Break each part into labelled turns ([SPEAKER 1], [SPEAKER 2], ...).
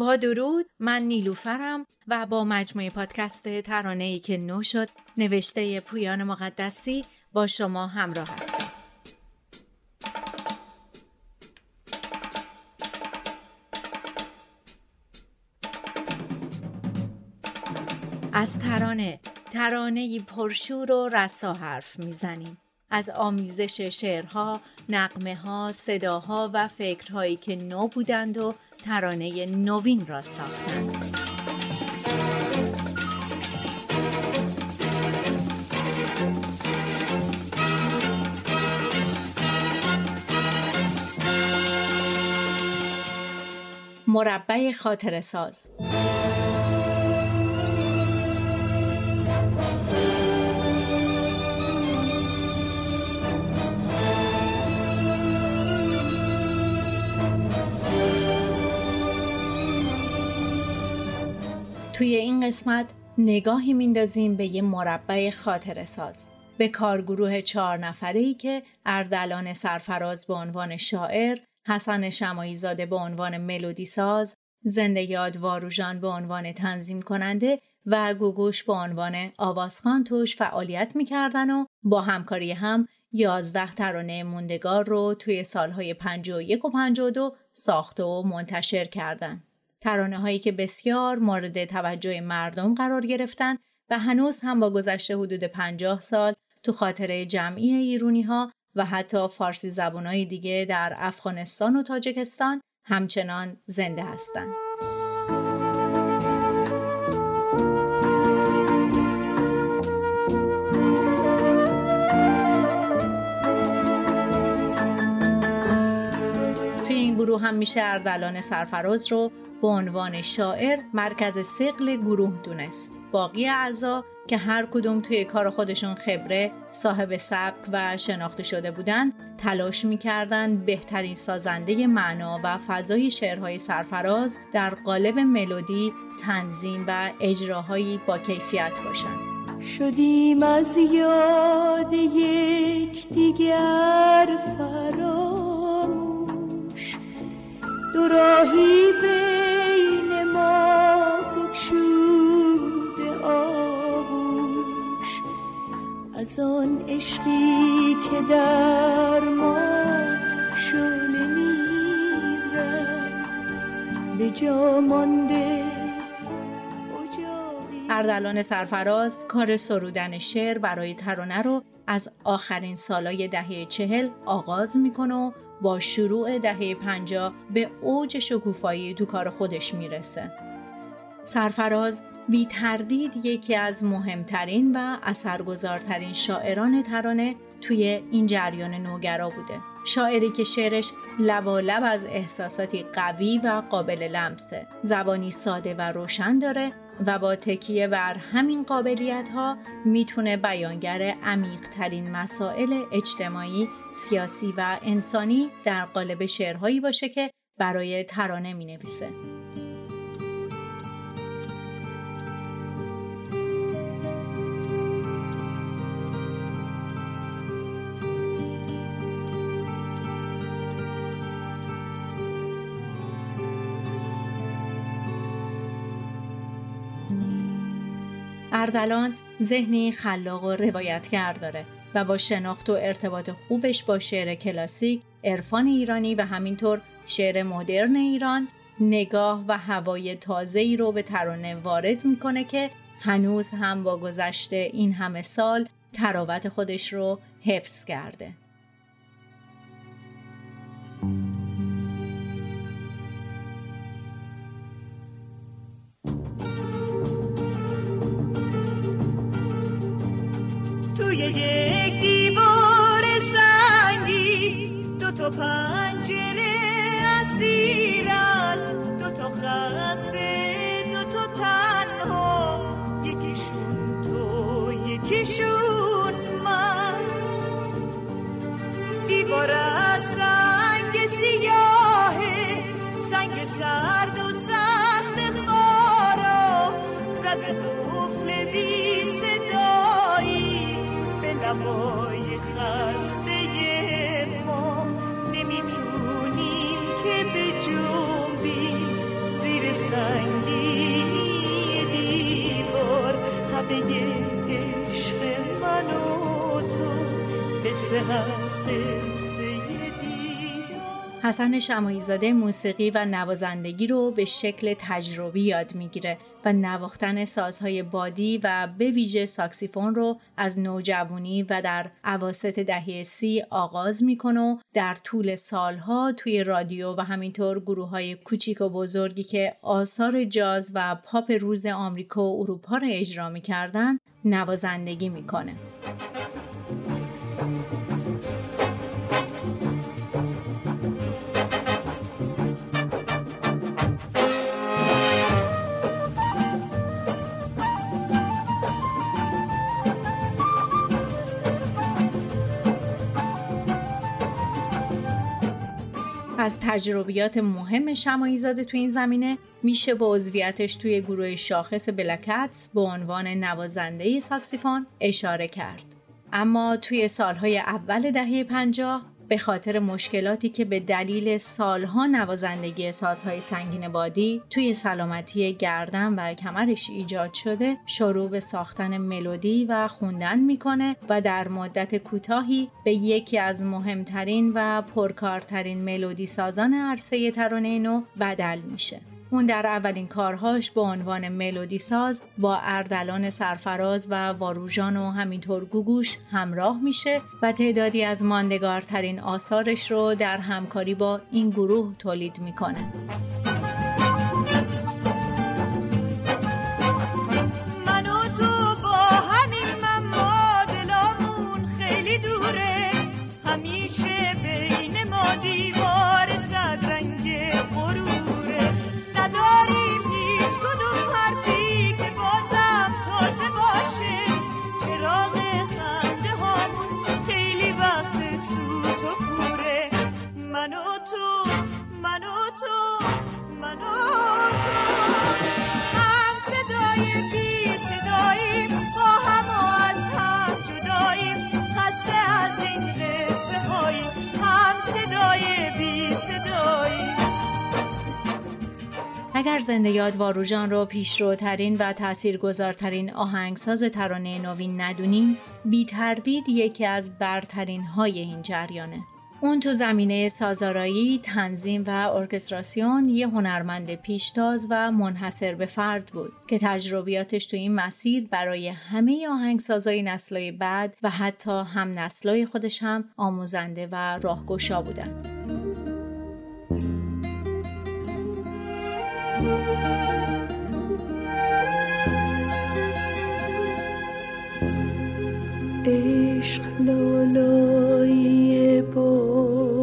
[SPEAKER 1] با
[SPEAKER 2] درود من نیلوفرم و با مجموعه پادکست ترانه ای که نو شد نوشته پویان مقدسی با شما همراه هستم. از ترانه ترانه پرشور و رسا حرف می‌زنیم از آمیزش شعرها، نقمه ها، صداها و فکرهایی که نو بودند و ترانه نوین را ساختند. مربع خاطر ساز توی این قسمت نگاهی میندازیم به یه مربع خاطر ساز به کارگروه چهار ای که اردلان سرفراز به عنوان شاعر، حسن شمایی زاده به عنوان ملودی ساز، زنده یاد واروژان به عنوان تنظیم کننده و گوگوش به عنوان آوازخان توش فعالیت می‌کردن و با همکاری هم یازده ترانه موندگار رو توی سالهای 51 و 52 ساخته و منتشر کردند. ترانه هایی که بسیار مورد توجه مردم قرار گرفتن و هنوز هم با گذشته حدود 50 سال تو خاطره جمعی ایرونی ها و حتی فارسی زبانهای دیگه در افغانستان و تاجکستان همچنان زنده هستند. گروه هم میشه اردلان سرفراز رو به عنوان شاعر مرکز سقل گروه دونست. باقی اعضا که هر کدوم توی کار خودشون خبره، صاحب سبک و شناخته شده بودن، تلاش می‌کردن بهترین سازنده معنا و فضای شعرهای سرفراز در قالب ملودی، تنظیم و اجراهایی با کیفیت باشن.
[SPEAKER 3] شدیم از یاد یک دیگر فراموش دو راهی از آن عشقی که در ما شعله می‌زد به جا مانده
[SPEAKER 2] اردلان سرفراز کار سرودن شعر برای ترانه رو از آخرین سالای دهه چهل آغاز می‌کنه و با شروع دهه پنجاه به اوج شکوفایی تو کار خودش می‌رسه. سرفراز بی تردید یکی از مهمترین و اثرگذارترین شاعران ترانه توی این جریان نوگرا بوده. شاعری که شعرش لبالب از احساساتی قوی و قابل لمسه. زبانی ساده و روشن داره و با تکیه بر همین قابلیت ها می‌تونه بیانگر عمیق ترین مسائل اجتماعی، سیاسی و انسانی در قالب شعرهایی باشه که برای ترانه می نویسه. اردلان ذهنی خلاق و روایتگر داره و با شناخت و ارتباط خوبش با شعر کلاسیک، عرفان ایرانی و همینطور شعر مدرن ایران نگاه و هوای تازه‌ای رو به ترانه وارد می‌کنه که هنوز هم با گذشته این همه سال تراوت خودش رو حفظ کرده.
[SPEAKER 3] توی یک دیوار سنگی. دو تا پنجره اسیرن دو تا خسته دو تا تنها. یکیشون تو یکیشون من.
[SPEAKER 2] دیوارم حسن شمایزاده موسیقی و نوازندگی رو به شکل تجربی یاد می‌گیره و نواختن سازهای بادی و به ویژه ساکسیفون رو از نوجوانی و در عواست دهه سی آغاز می‌کنه و در طول سالها توی رادیو و همینطور گروه های کوچیک و بزرگی که آثار جاز و پاپ روز آمریکا و اروپا رو اجرا می‌کردن نوازندگی می‌کنه. از تجربیات مهم شمایی تو این زمینه میشه با عضویتش توی گروه شاخص بلکتس به عنوان نوازنده ساکسیفون اشاره کرد. اما توی سالهای اول دهه 50 به خاطر مشکلاتی که به دلیل سالها نوازندگی سازهای سنگین بادی توی سلامتی گردن و کمرش ایجاد شده شروع به ساختن ملودی و خوندن می‌کنه و در مدت کوتاهی به یکی از مهمترین و پرکارترین ملودی سازان عرصه ترانه نو بدل میشه. اون در اولین کارهاش به عنوان ملودی ساز با اردلان سرفراز و واروژان و همینطور گوگوش همراه میشه و تعدادی از ماندگارترین آثارش رو در همکاری با این گروه تولید می‌کنه. یاد واروژان رو پیشروترین و تاثیرگذارترین آهنگساز ترانه نوین ندونیم بی تردید یکی از برترین های این جریانه اون تو زمینه سازارایی، تنظیم و ارکستراسیون یه هنرمند پیشتاز و منحصر به فرد بود که تجربیاتش تو این مسیر برای همه آهنگسازای نسلای بعد و حتی هم نسلای خودش هم آموزنده و راهگشا بودن.
[SPEAKER 3] عشق لالایی بارون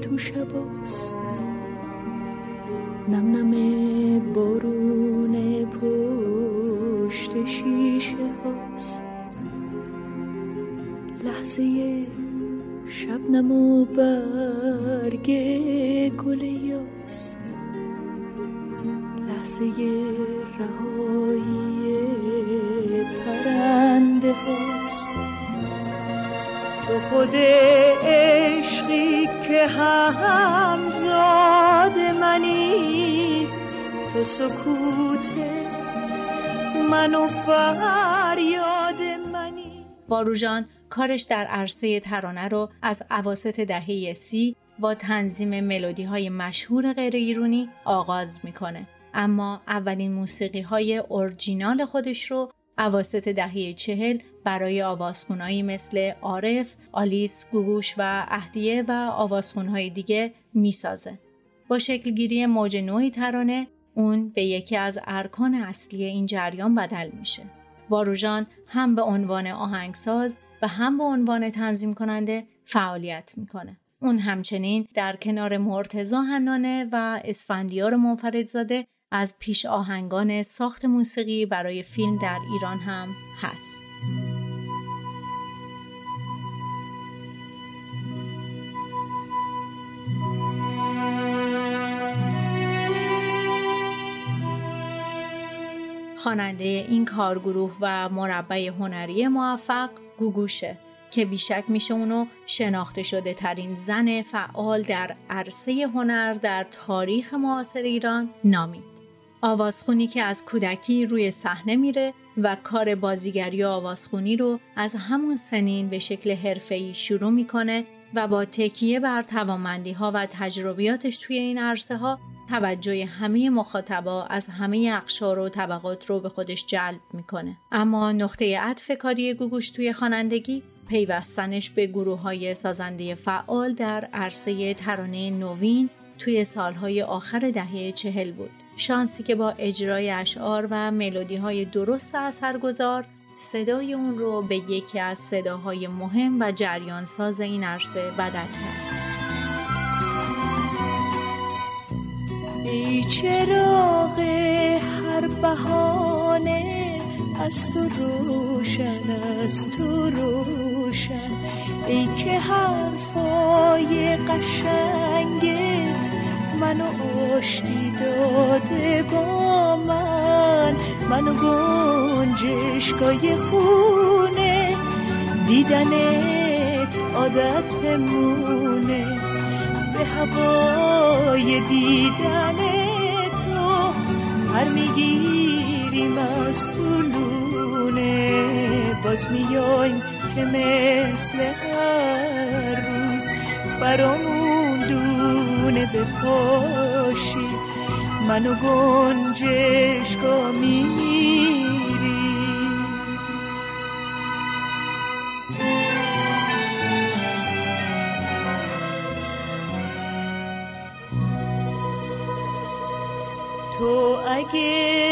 [SPEAKER 3] تو شباست نم نم بارون پشت شیشه هاست. لحظه شبنم و برگ گل لحظه رهایی پرنده هاست. تو خود عشقی که همزاد منی تو سکوت منو فریاد منی.
[SPEAKER 2] واروژان کارش در عرصه ترانه رو از عواست دهه سی با تنظیم ملودی های مشهور غیر ایرونی آغاز می‌کنه. اما اولین موسیقی های اورجینال خودش رو عواست دهه چهل برای آوازخونهایی مثل عارف، آلیس، گوگوش و اهدیه و آوازخونهای دیگه می‌سازه. با شکلگیری موج نوعی ترانه اون به یکی از ارکان اصلی این جریان بدل میشه. واروژان هم به عنوان آهنگساز و هم به عنوان تنظیم کننده فعالیت می‌کنه. اون همچنین در کنار مرتزا هنانه و اسفندیار منفردزاده از پیش آهنگان ساخت موسیقی برای فیلم در ایران هم هست. خواننده این کارگروه و مربع هنری موفق گوگوشه که بیشک میشه اونو شناخته شده ترین زن فعال در عرصه هنر در تاریخ معاصر ایران نامید. آوازخونی که از کودکی روی صحنه میره و کار بازیگری آوازخونی رو از همون سنین به شکل حرفه‌ای شروع می‌کنه و با تکیه بر توانمندی ها و تجربیاتش توی این عرصه ها توجه همه مخاطبا از همه اقشار و طبقات رو به خودش جلب می‌کنه اما نقطه عطف کاری گوگوش توی خوانندگی پیوستنش به گروه های سازنده فعال در عرصه ترانه نوین توی سالهای آخر دهه چهل بود. شانسی که با اجرای اشعار و ملودی های درست اثرگذار صدای اون رو به یکی از صداهای مهم و جریان ساز این عرصه بدل کرد.
[SPEAKER 3] ای چراغ هر بهانه از تو روشن از تو روشن ای که حرفای قشنگت منو آشتی داده با من. منو گنجشگاه خونه. دیدنت عادت مونه به هوای دیدن تو هر می‌گیریم از طولونه باز میایم که مثل هر روز برامون دونه بپاشی منو گنجشگاه میری. تو اگه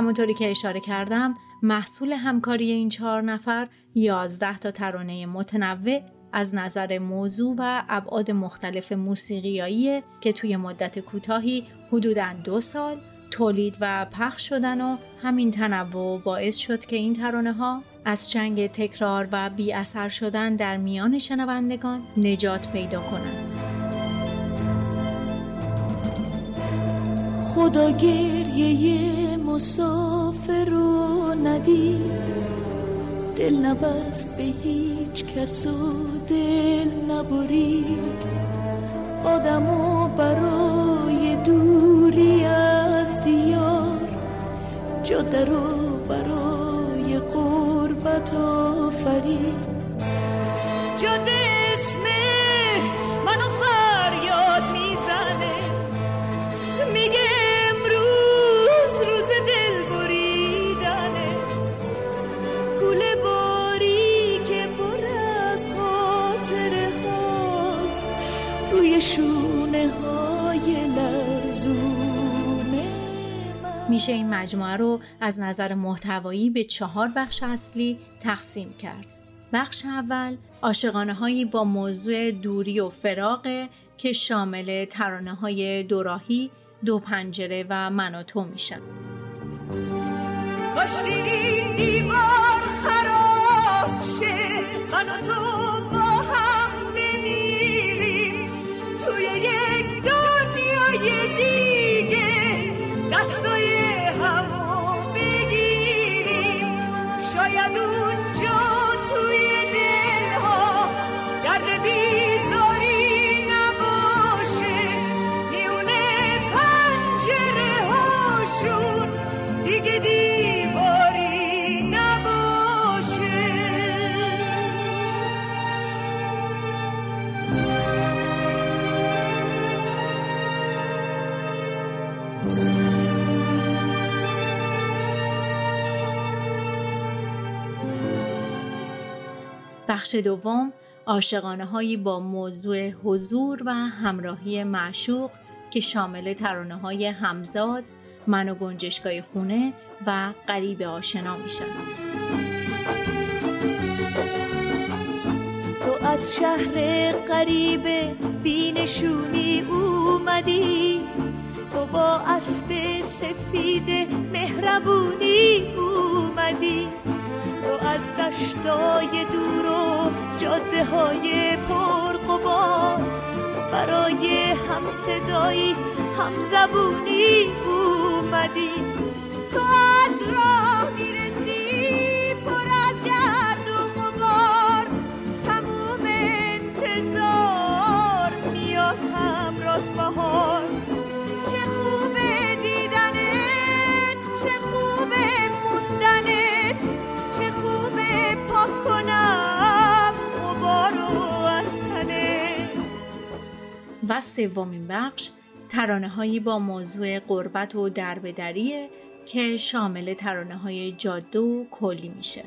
[SPEAKER 2] همونطوری که اشاره کردم محصول همکاری این چهار نفر 11 تا ترانه متنوع از نظر موضوع و ابعاد مختلف موسیقیایی که توی مدت کوتاهی حدوداً دو سال تولید و پخش شدن و همین تنوع باعث شد که این ترانه ها از چنگ تکرار و بی اثر شدن در میان شنوندگان نجات پیدا کنند.
[SPEAKER 3] خدا گریه مسافر رو ندید. دل نبست به هیچ کس و دل نبرید. آدمو برای دوری از دیار جاده رو برای قربت آفرید. روی شونه های لرزونه من
[SPEAKER 2] میشه این مجموعه رو از نظر محتوایی به چهار بخش اصلی تقسیم کرد. بخش اول عاشقانه هایی با موضوع دوری و فراغ که شامل ترانه های دوراهی، دو پنجره و من و تو میشن.
[SPEAKER 3] دیوار خراب شه من
[SPEAKER 2] بخش دوم عاشقانه هایی با موضوع حضور و همراهی معشوق که شامل ترانه های همزاد، من و گنجشگاه خونه و قریب آشنا میشن.
[SPEAKER 3] تو از شهر غریب بینشونی اومدی تو با اسب سفید مهربونی اومدی تو از دشتای دور و جاده های پرقبار برای هم صدایی هم زبونی اومدی. تو از راه
[SPEAKER 2] سومین بخش ترانه هایی با موضوع قربت و دربدریه که شامل ترانه های جاده و کلی میشه.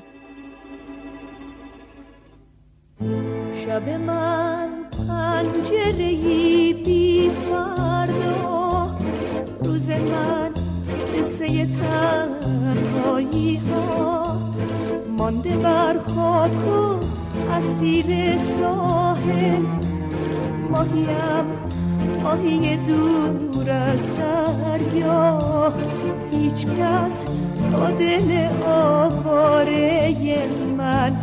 [SPEAKER 3] شب من پنجره بی فردا روز من قصه تنهایی ها. مانده بر خاک و اسیر ساحل ماهیم ماهی دور از دریا هیچ کس تا دل آواره من.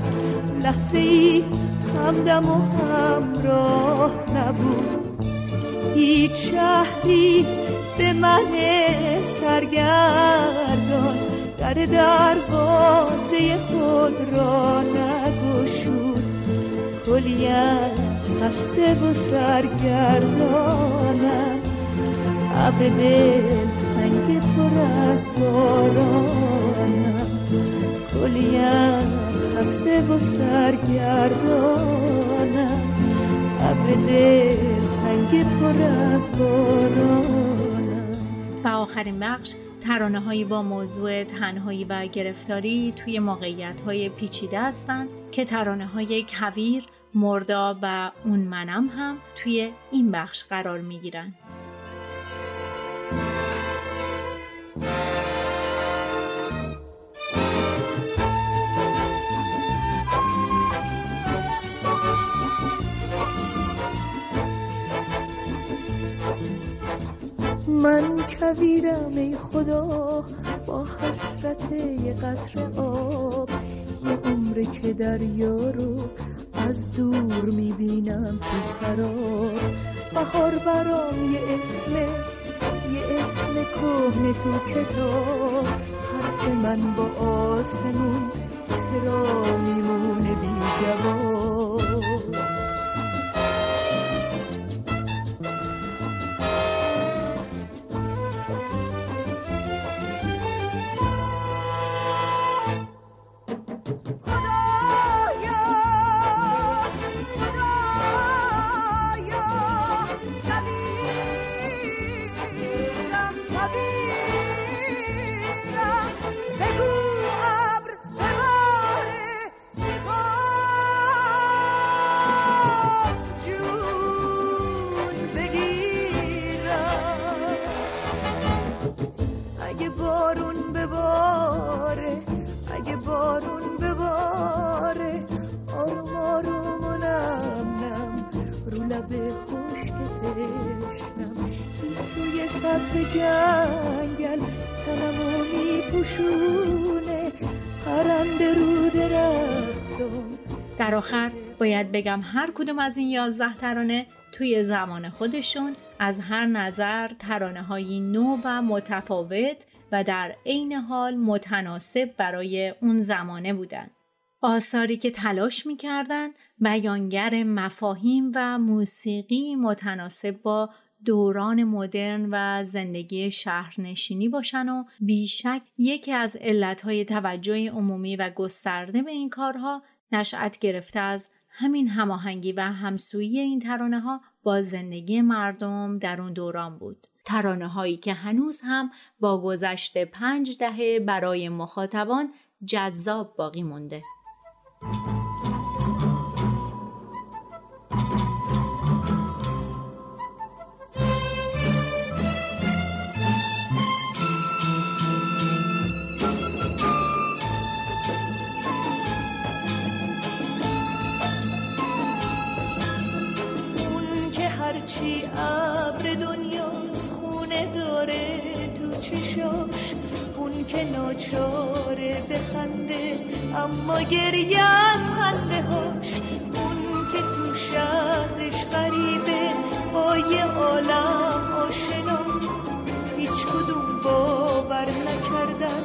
[SPEAKER 3] لحظه ای همدم و همراه نبود. هیچ شهری به من سرگردان در دروازه خود را نگشود. کلیت خسته و سرگردانم. عبر دل تنگ پر از بارانم. کلیت خسته و سرگردانم. عبر دل تنگ پر از بارانم.
[SPEAKER 2] و آخرین بخش ترانه هایی با موضوع تنهایی و گرفتاری توی موقعیت های پیچیده هستند که ترانه های کویر، مردا و اون منم هم توی این بخش قرار می گیرن.
[SPEAKER 3] من کویرم ای خدا با حسرت یه قطر آب یه عمره که دریا رو از دور می‌بینم تو سراب بهار برام یه اسمه یه اسم کهنه تو کتاب. حرف من با آسمون چرا میمونه بی جواب
[SPEAKER 1] سبز جنگل تنمو میپوشونه پرنده رو درختم
[SPEAKER 2] در آخر باید بگم هر کدوم از این یازده ترانه توی زمان خودشون از هر نظر ترانه های نو و متفاوت و در عین حال متناسب برای اون زمانه بودن. آثاری که تلاش می‌کردن بیانگر مفاهیم و موسیقی متناسب با دوران مدرن و زندگی شهرنشینی باشن و بیشک یکی از علتهای توجه عمومی و گسترده به این کارها نشأت گرفته از همین هماهنگی و همسویی این ترانه ها با زندگی مردم در اون دوران بود. ترانه هایی که هنوز هم با گذشت پنج دهه برای مخاطبان جذاب باقی مونده.
[SPEAKER 3] هرچی ابر دنیاست خونه داره. تو چشاش اون که ناچاره بخنده. اما گریه از خنده هاش. اون که تو شهرش غریبه. با یه عالم آشنا. هیچ کدوم باور نکردن.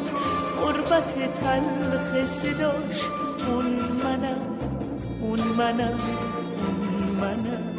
[SPEAKER 3] غربت تلخ صداش. اون منم اون منم اون منم.